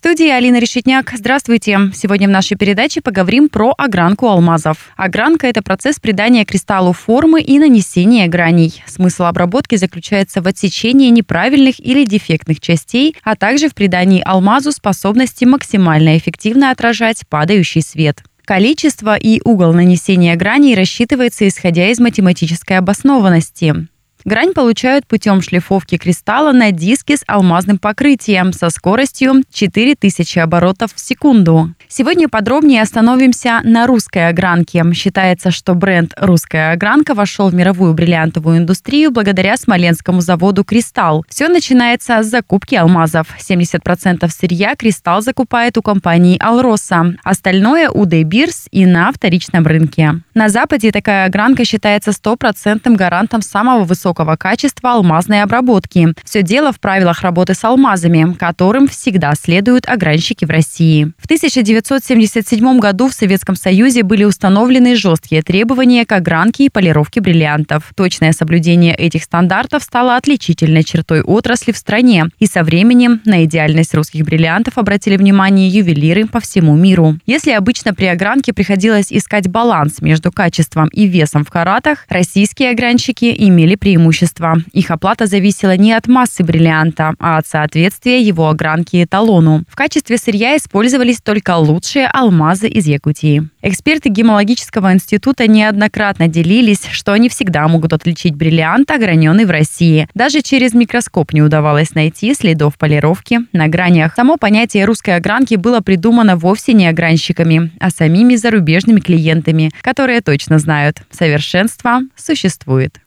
студии Алина Решетняк. Здравствуйте. Сегодня в нашей передаче поговорим про огранку алмазов. Огранка – это процесс придания кристаллу формы и нанесения граней. Смысл обработки заключается в отсечении неправильных или дефектных частей, а также в придании алмазу способности максимально эффективно отражать падающий свет. Количество и угол нанесения граней рассчитывается исходя из математической обоснованности. Грань получают путем шлифовки кристалла на диске с алмазным покрытием со скоростью 4000 оборотов в секунду. Сегодня подробнее остановимся на русской огранке. Считается, что бренд «Русская огранка» вошел в мировую бриллиантовую индустрию благодаря смоленскому заводу «Кристалл». Все начинается с закупки алмазов. 70% сырья «Кристалл» закупает у компании «Алроса». Остальное у Дейбирс и на вторичном рынке. На Западе такая огранка считается стопроцентным гарантом самого высокого высокого качества алмазной обработки. Все дело в правилах работы с алмазами, которым всегда следуют огранщики в России. В 1977 году в Советском Союзе были установлены жесткие требования к огранке и полировке бриллиантов. Точное соблюдение этих стандартов стало отличительной чертой отрасли в стране, и со временем на идеальность русских бриллиантов обратили внимание ювелиры по всему миру. Если обычно при огранке приходилось искать баланс между качеством и весом в каратах, российские огранщики имели преимущество преимущества. Их оплата зависела не от массы бриллианта, а от соответствия его огранки эталону. В качестве сырья использовались только лучшие алмазы из Якутии. Эксперты гемологического института неоднократно делились, что они всегда могут отличить бриллиант, ограненный в России. Даже через микроскоп не удавалось найти следов полировки на гранях. Само понятие русской огранки было придумано вовсе не огранщиками, а самими зарубежными клиентами, которые точно знают, совершенство существует.